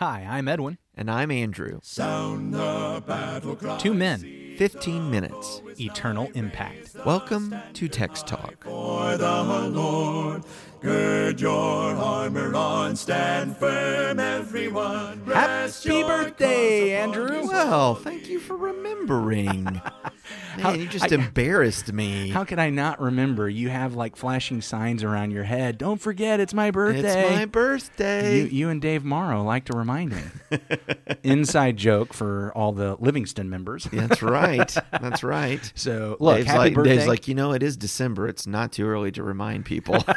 Hi, I'm Edwin. And I'm Andrew. Sound the battle cry. Two men, 15 minutes. eternal impact. Welcome to Text Talk. For the Lord, gird your armor on, stand firm, everyone. Rest Happy your birthday, Andrew. Well, thank you for remembering. Man, you just I- embarrassed me. How could I not remember? You have like flashing signs around your head. Don't forget, it's my birthday. It's my birthday. You, you and Dave Morrow like to remind me. Inside joke for all the Livingston members. That's right. That's right. So look, Dave's happy like, birthday. Dave's like, you know, it is December. It's not too early to remind people.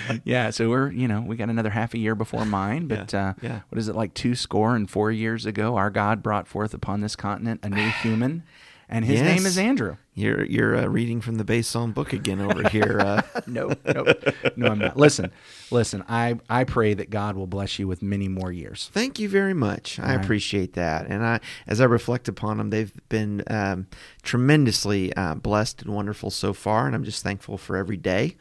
yeah, so we're you know we got another half a year before mine, but Yeah, uh, yeah. what is it like two score and four years ago? Our God brought forth upon this continent a new human, and his name is Andrew. you're you're uh, reading from the Bay Psalm Book again over here. Uh, No, no, no, I'm not. Listen, listen. I I pray that God will bless you with many more years. Thank you very much. I right. appreciate that. And I, as I reflect upon them, they've been um, tremendously uh, blessed and wonderful so far, and I'm just thankful for every day.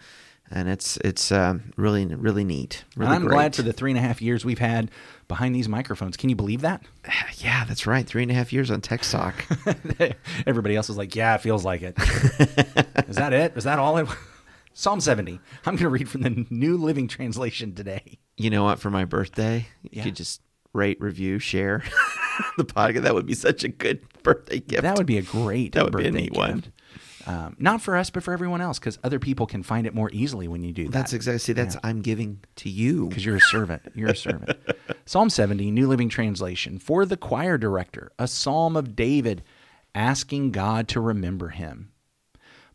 And it's it's um, really really neat. Really I'm great. glad for the three and a half years we've had behind these microphones. Can you believe that? yeah, that's right. Three and a half years on Text Talk. Everybody else is like, yeah, it feels like it. is that it? Is that all it? Psalm 70. I'm going to read from the New Living Translation today. you know what? For my birthday, you Yeah. could just rate, review, share the podcast. That would be such a good birthday gift. That would be a great That would be a birthday neat one. Um, not for us, but for everyone else, because other people can find it more easily when you do that. That's exactly. See, that's I'm giving to you. because you're a servant. You're a servant. psalm 70, New Living Translation. For the choir director, a psalm of David asking God to remember him.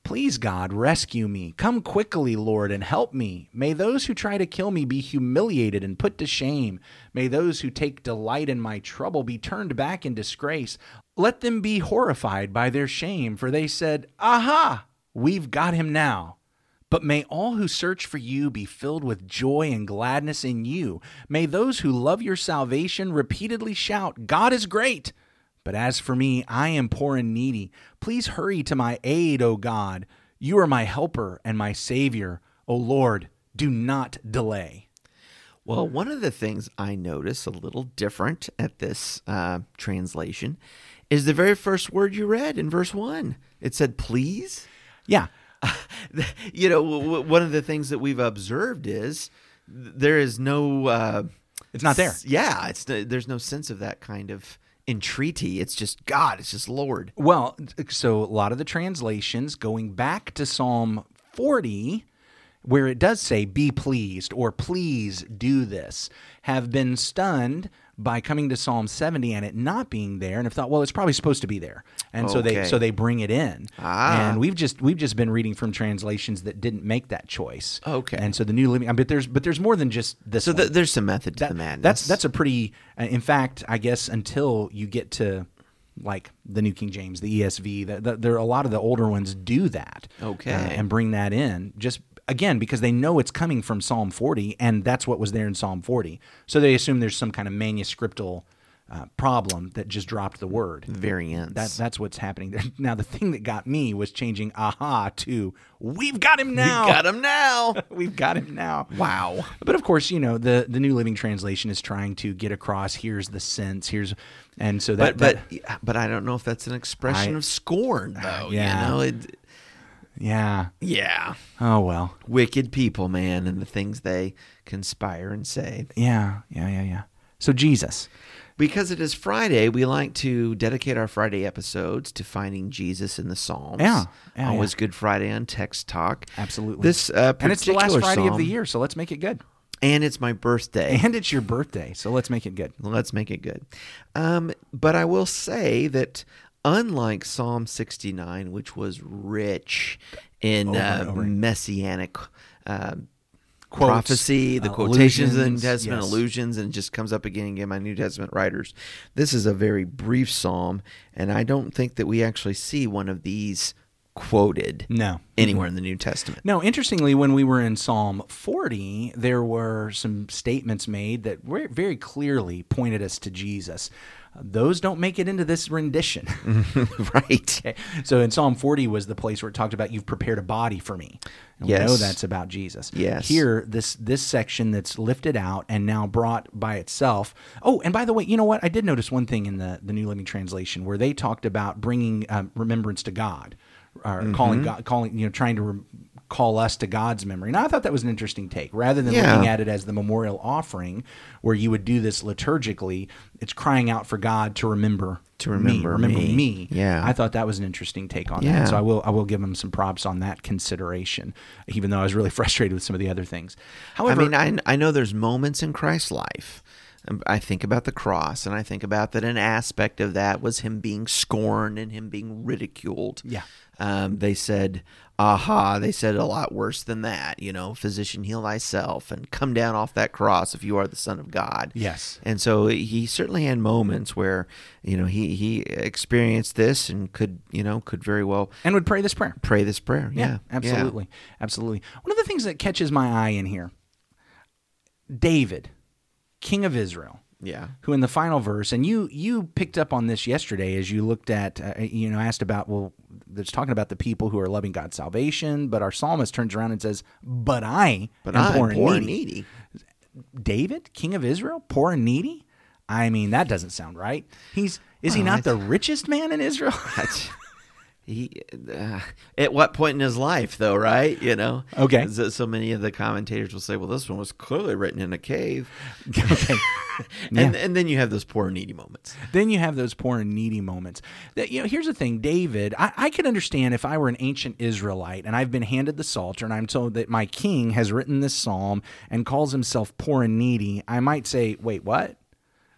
Please, God, rescue me. Come quickly, Lord, and help me. May those who try to kill me be humiliated and put to shame. May those who take delight in my trouble be turned back in disgrace. Let them be horrified by their shame, for they said, Aha, we've got him now. But may all who search for you be filled with joy and gladness in you. May those who love your salvation repeatedly shout, God is great. But as for me, I am poor and needy. Please hurry to my aid, O God. You are my helper and my Savior. O Lord, do not delay. Well, one of the things I notice a little different at this uh, translation is the very first word you read in verse one. It said, "Please." Yeah, you know, w- one of the things that we've observed is there is no. Uh, It's not there. Yeah, it's there's no sense of that kind of entreaty. It's just God. It's just Lord. Well, so a lot of the translations going back to Psalm 40, where it does say, be pleased or please do this, have been stunned by coming to Psalm 70 and it not being there and have thought, well, it's probably supposed to be there. And so they so they bring it in. Ah. And we've just we've just been reading from translations that didn't make that choice. Okay. And so the new living but there's but there's more than just this So th- there's some method to That- the madness. That's that's a pretty. uh, In fact, I guess until you get to like the New King James, the ESV, the, the, there are a lot of the older ones do that. Okay. uh, and bring that in just again because they know it's coming from Psalm 40, and that's what was there in Psalm 40. So they assume there's some kind of manuscriptal. Uh, problem that just dropped the word. variants. That, that's what's happening there. Now, the thing that got me was changing aha to we've got him now. We've got him now. We've got him now. Wow. But of course, you know the the New Living Translation is trying to get across. Here's the sense. Here's and so that But that- but but I don't know if that's an expression I- of scorn, though. yeah. You know, it, yeah. yeah. Oh well. Wicked people, man, and the things they conspire and say. Yeah. Yeah. Yeah. Yeah. So Jesus. Because it is Friday, we like to dedicate our Friday episodes to finding Jesus in the Psalms. Yeah, yeah, always yeah. Good Friday on Text Talk. Absolutely. This uh, and it's the last Friday of the year, so let's make it good. and it's my birthday. And it's your birthday, so let's make it good. Let's make it good. Um, but I will say that unlike Psalm 69, which was rich in Over uh, over. messianic uh, Quotes, prophecy, the uh, quotations in the New Testament, yes. allusions, and just comes up again and again by New Testament writers. This is a very brief psalm, and I don't think that we actually see one of these quoted No. anywhere in the New Testament. No, interestingly, when we were in Psalm 40, there were some statements made that were very clearly pointed us to Jesus. Those don't make it into this rendition. right. Okay. So in Psalm 40 was the place where it talked about you've prepared a body for me. And we Yes. know that's about Jesus. Yes. Here, this this section that's lifted out and now brought by itself. Oh, and by the way, you know what? I did notice one thing in the the New Living Translation where they talked about bringing um, remembrance to God, or Mm-hmm. calling God, calling you know, trying to. Rem- Call us to God's memory. And I thought that was an interesting take. Rather than Yeah. looking at it as the memorial offering, where you would do this liturgically, it's crying out for God to remember To me, remember remember me. me. Yeah. I thought that was an interesting take on Yeah. that. So I will I will give him some props on that consideration, even though I was really frustrated with some of the other things. However, I mean, I, I know there's moments in Christ's life. I think about the cross, and I think about that an aspect of that was him being scorned and him being ridiculed. Yeah. Um, they said, aha, they said a lot worse than that, you know, physician, heal thyself and come down off that cross if you are the Son of God. Yes. And so he certainly had moments where, you know, he, he experienced this and could, you know, could very well and would pray this prayer. pray this prayer. Yeah. absolutely, absolutely. One of the things that catches my eye in here, David, King of Israel. Yeah. who in the final verse and you you picked up on this yesterday as you looked at uh, you know asked about well it's talking about the people who are loving God's salvation but our psalmist turns around and says but I But am I'm poor, poor, and needy. needy. David king of Israel poor and needy I mean that doesn't sound right he's is he not I- the richest man in Israel That's- he uh, at what point in his life though right you know Okay. so, so many of the commentators will say well this one was clearly written in a cave okay and, and then you have those poor and needy moments then you have those poor and needy moments. That you know, here's the thing, David. I, I could understand if I were an ancient Israelite and I've been handed the Psalter and I'm told that my king has written this psalm and calls himself poor and needy. I might say, wait, what?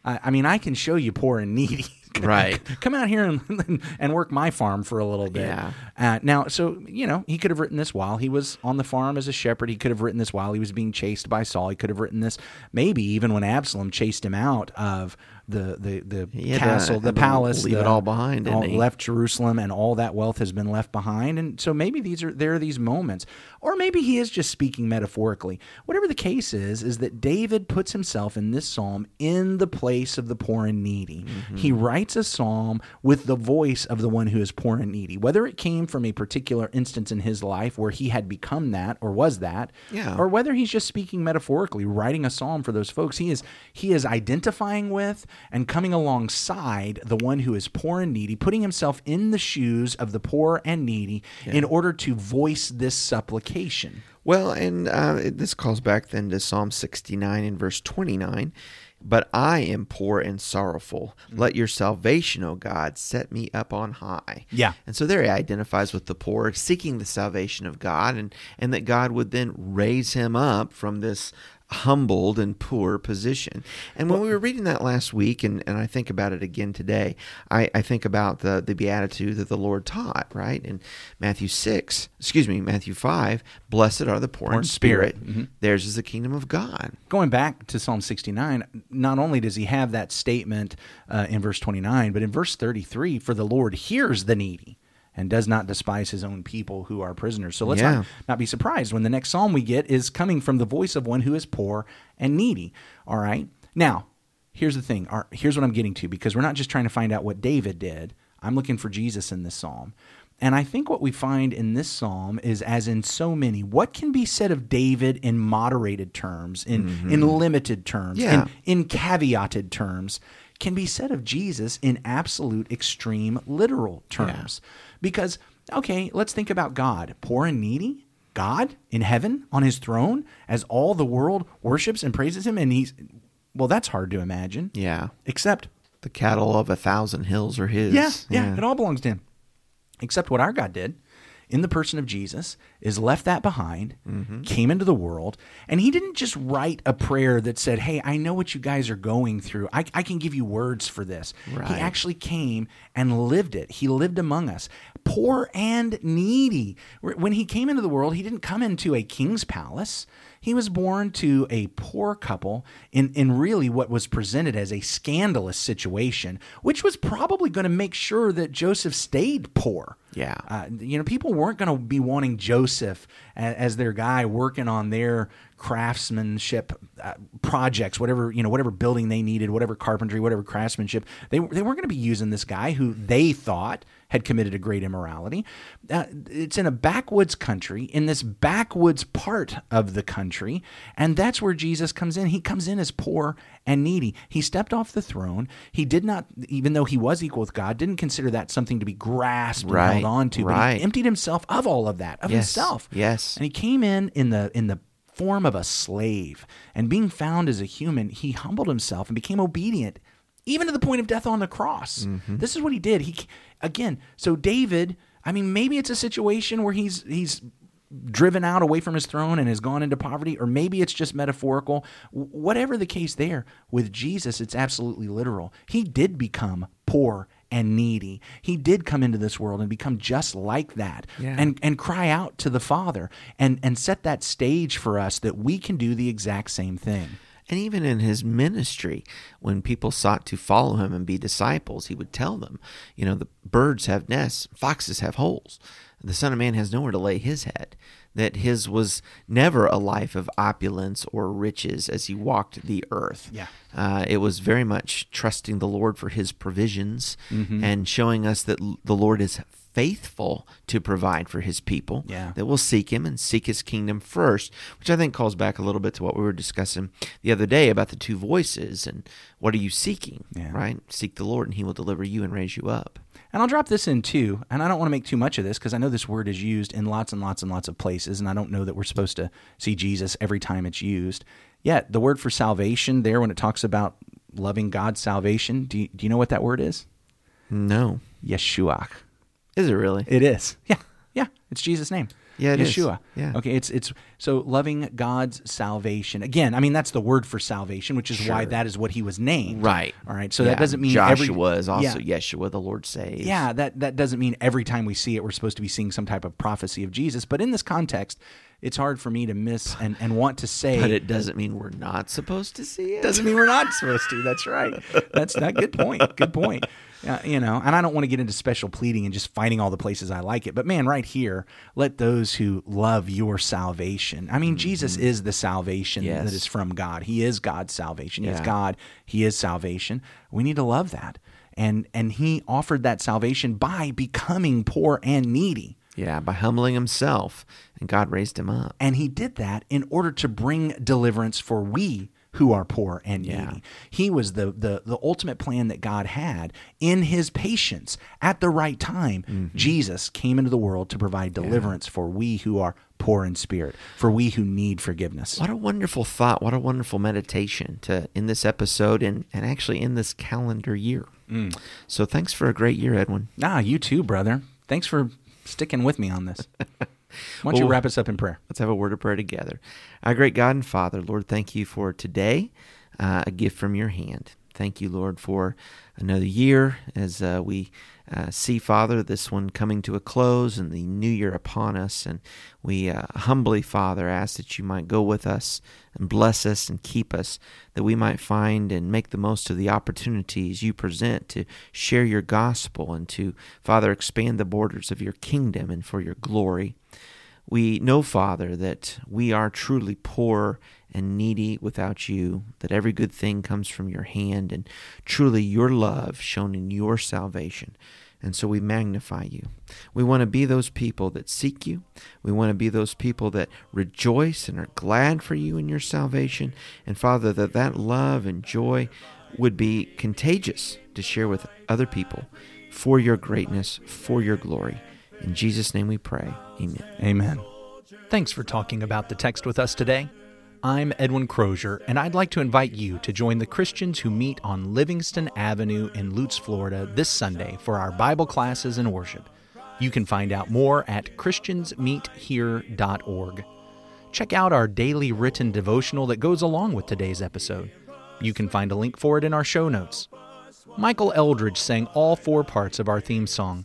I, I mean, I can show you poor and needy. Right. Come out here and, and work my farm for a little bit. Yeah. Uh, now, so you know, he could have written this while he was on the farm as a shepherd. He could have written this while he was being chased by Saul. He could have written this maybe even when Absalom chased him out of the the the to- castle, the to palace, leave the- it all behind, all- left Jerusalem, and all that wealth has been left behind. And so maybe these are there are these moments, or maybe he is just speaking metaphorically. Whatever the case is, is that David puts himself in this psalm in the place of the poor and needy. Mm-hmm. He writes a psalm with the voice of the one who is poor and needy, whether it came from a particular instance in his life where he had become that or was that, Yeah. or whether he's just speaking metaphorically, writing a psalm for those folks. He is he is identifying with and coming alongside the one who is poor and needy, putting himself in the shoes of the poor and needy in order to voice this supplication. Well, and uh, it- this calls back then to Psalm 69 and verse 29. But I am poor and sorrowful. Let your salvation, O God, set me up on high. Yeah. And so there he identifies with the poor, seeking the salvation of God, and, and that God would then raise him up from this humbled and poor position. And when we were reading that last week, and, and I think about it again today, I, I think about the, the beatitude that the Lord taught, right? In Matthew 6, excuse me, Matthew 5, blessed are the poor, in spirit. Theirs is the kingdom of God. Going back to Psalm 69, not only does he have that statement uh, in verse 29, but in verse 33, for the Lord hears the needy and does not despise his own people who are prisoners. So let's Yeah. not, not be surprised when the next psalm we get is coming from the voice of one who is poor and needy. All right. Now, here's the thing. Our- Here's what I'm getting to because we're not just trying to find out what David did. I'm looking for Jesus in this psalm. And I think what we find in this psalm is, as in so many, what can be said of David in moderated terms, in, in mm-hmm. limited terms, Yeah. in, in caveated terms, can be said of Jesus in absolute extreme literal terms. Because, okay, let's think about God, poor and needy. God in heaven on his throne as all the world worships and praises him. And he's, well, that's hard to imagine. Yeah. Except The cattle of a thousand hills are his. yeah, yeah, it all belongs to him. Except what our God did in the person of Jesus is left that behind, Mm-hmm. came into the world, and he didn't just write a prayer that said, Hey, I know what you guys are going through. I, I can give you words for this. Right. He actually came and lived it. He lived among us, poor and needy. When he came into the world, he didn't come into a king's palace. He was born to a poor couple in, in really what was presented as a scandalous situation, which was probably going to make sure that Joseph stayed poor. Yeah. Uh, you know, people weren't going to be wanting Joseph as, as, their guy working on their craftsmanship uh, projects, whatever you know, whatever building they needed, whatever carpentry, whatever craftsmanship. They they weren't going to be using this guy who they thought had committed a great immorality. Uh, it's in a backwoods country, in this backwoods part of the country, and that's where Jesus comes in. He comes in as poor and needy. He stepped off the throne. He did not, even though he was equal with God, didn't consider that something to be grasped right, and held on to. Right. But he emptied himself of all of that, of yes, himself. Yes. And he came in in the in the form of a slave, and being found as a human, he humbled himself and became obedient even to the point of death on the cross. Mm-hmm. This is what he did. He again, so David, I mean, maybe it's a situation where he's he's driven out away from his throne and has gone into poverty, or maybe it's just metaphorical. Whatever the case there, with Jesus, it's absolutely literal. He did become poor and needy. He did come into this world and become just like that yeah. and, and cry out to the Father and, and set that stage for us that we can do the exact same thing. And even in his ministry, when people sought to follow him and be disciples, he would tell them, you know, the birds have nests, foxes have holes. The Son of Man has nowhere to lay his head. That his was never a life of opulence or riches as he walked the earth. Yeah. Uh, it was very much trusting the Lord for his provisions mm-hmm. and showing us that the Lord is faithful to provide for his people yeah. that will seek him and seek his kingdom first, which I think calls back a little bit to what we were discussing the other day about the two voices and what are you seeking, yeah. right? Seek the Lord and he will deliver you and raise you up. And I'll drop this in too, and I don't want to make too much of this because I know this word is used in lots and lots and lots of places, and I don't know that we're supposed to see Jesus every time it's used. Yet, the word for salvation there, when it talks about loving God's salvation, do you, do you know what that word is? No. Yeshua. Is it really? It is. Yeah. Yeah. It's Jesus' name. Yeah, Yeshua. Is. Yeah. Okay. It's it's so loving God's salvation. Again, I mean that's the word for salvation, which is sure. why that is what he was named. Right. All right. So yeah. that doesn't mean Joshua every, is also yeah. Yeshua, the Lord saves. Yeah. That that doesn't mean every time we see it, we're supposed to be seeing some type of prophecy of Jesus. But in this context, it's hard for me to miss and, and want to say. But it doesn't mean we're not supposed to see it. Doesn't mean we're not supposed to. That's right. That's not good point. Good point. Uh, you know, and I don't want to get into special pleading and just finding all the places I like it. But man, right here, let those who love your salvation. I mean, mm-hmm. Jesus is the salvation yes. that is from God. He is God's salvation. He yeah. is God. He is salvation. We need to love that. And and he offered that salvation by becoming poor and needy. Yeah, by humbling himself, and God raised him up. And he did that in order to bring deliverance for we who are poor and needy. Yeah. He was the, the the ultimate plan that God had in his patience at the right time. Mm-hmm. Jesus came into the world to provide deliverance yeah. for we who are poor in spirit, for we who need forgiveness. What a wonderful thought. What a wonderful meditation to in this episode and, and actually in this calendar year. Mm. So thanks for a great year, Edwin. Ah, you too, brother. Thanks for sticking with me on this. Why don't well, you wrap us up in prayer? Let's have a word of prayer together. Our great God and Father, Lord, thank you for today, uh, a gift from your hand. Thank you, Lord, for another year as uh, we uh, see, Father, this one coming to a close and the new year upon us. And we uh, humbly, Father, ask that you might go with us and bless us and keep us, that we might find and make the most of the opportunities you present to share your gospel and to, Father, expand the borders of your kingdom and for your glory. We know, Father, that we are truly poor and needy without you, that every good thing comes from your hand, and truly your love shown in your salvation. And so we magnify you. We want to be those people that seek you. We want to be those people that rejoice and are glad for you in your salvation. And Father, that that love and joy would be contagious to share with other people for your greatness, for your glory. In Jesus' name we pray. Amen. Amen. Thanks for talking about the text with us today. I'm Edwin Crozier, and I'd like to invite you to join the Christians who meet on Livingston Avenue in Lutz, Florida this Sunday for our Bible classes and worship. You can find out more at ChristiansMeetHere.org. Check out our daily written devotional that goes along with today's episode. You can find a link for it in our show notes. Michael Eldridge sang all four parts of our theme song.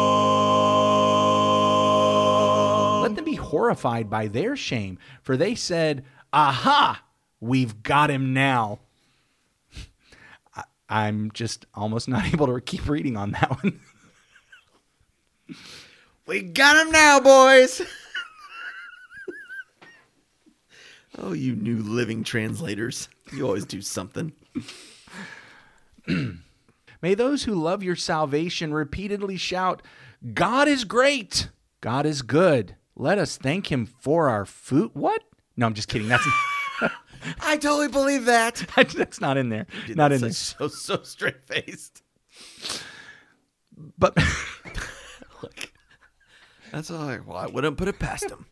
Horrified by their shame, for they said, Aha! We've got him now. I'm just almost not able to keep reading on that one. We got him now, boys. oh, you new living translators. You always do something. May those who love your salvation repeatedly shout, God is great. God is good. Let us thank him for our food. What? No, I'm just kidding. That's I totally believe that. that's not in there. Not in there. So so straight faced. But look, That's all. I, well, I wouldn't put it past him.